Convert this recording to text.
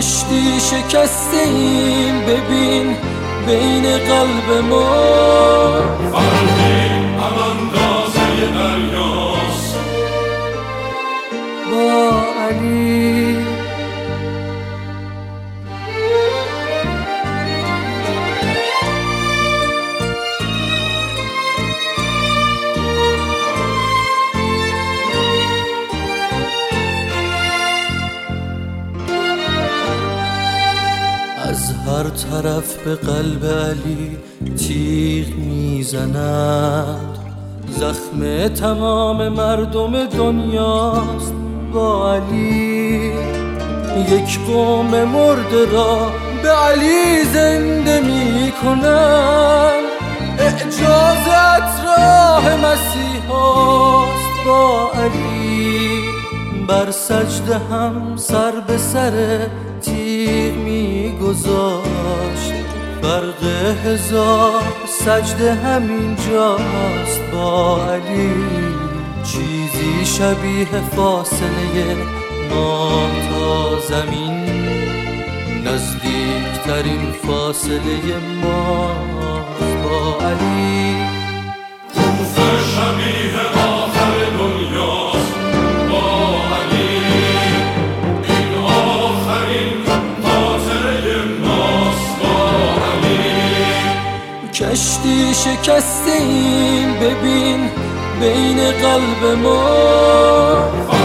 کشتی شکسته ایم ببین بین قلب ما. فرقی اندازه دریاست با علی از هر طرف به قلب علی تیغ می‌زند. زخم تمام مردم دنیاست با علی. یک قوم مرده را به علی زنده می‌کنن اعجازت راه مسیحاست با بر سجده هم سر به سر تیغ میگذاشت. فرق هزار سجده همین جاست با علی. چیزی شبیه فاصله ما تا زمین. نزدیکترین فاصله ما کشتی شکسته ایم ببین بین قلب ما.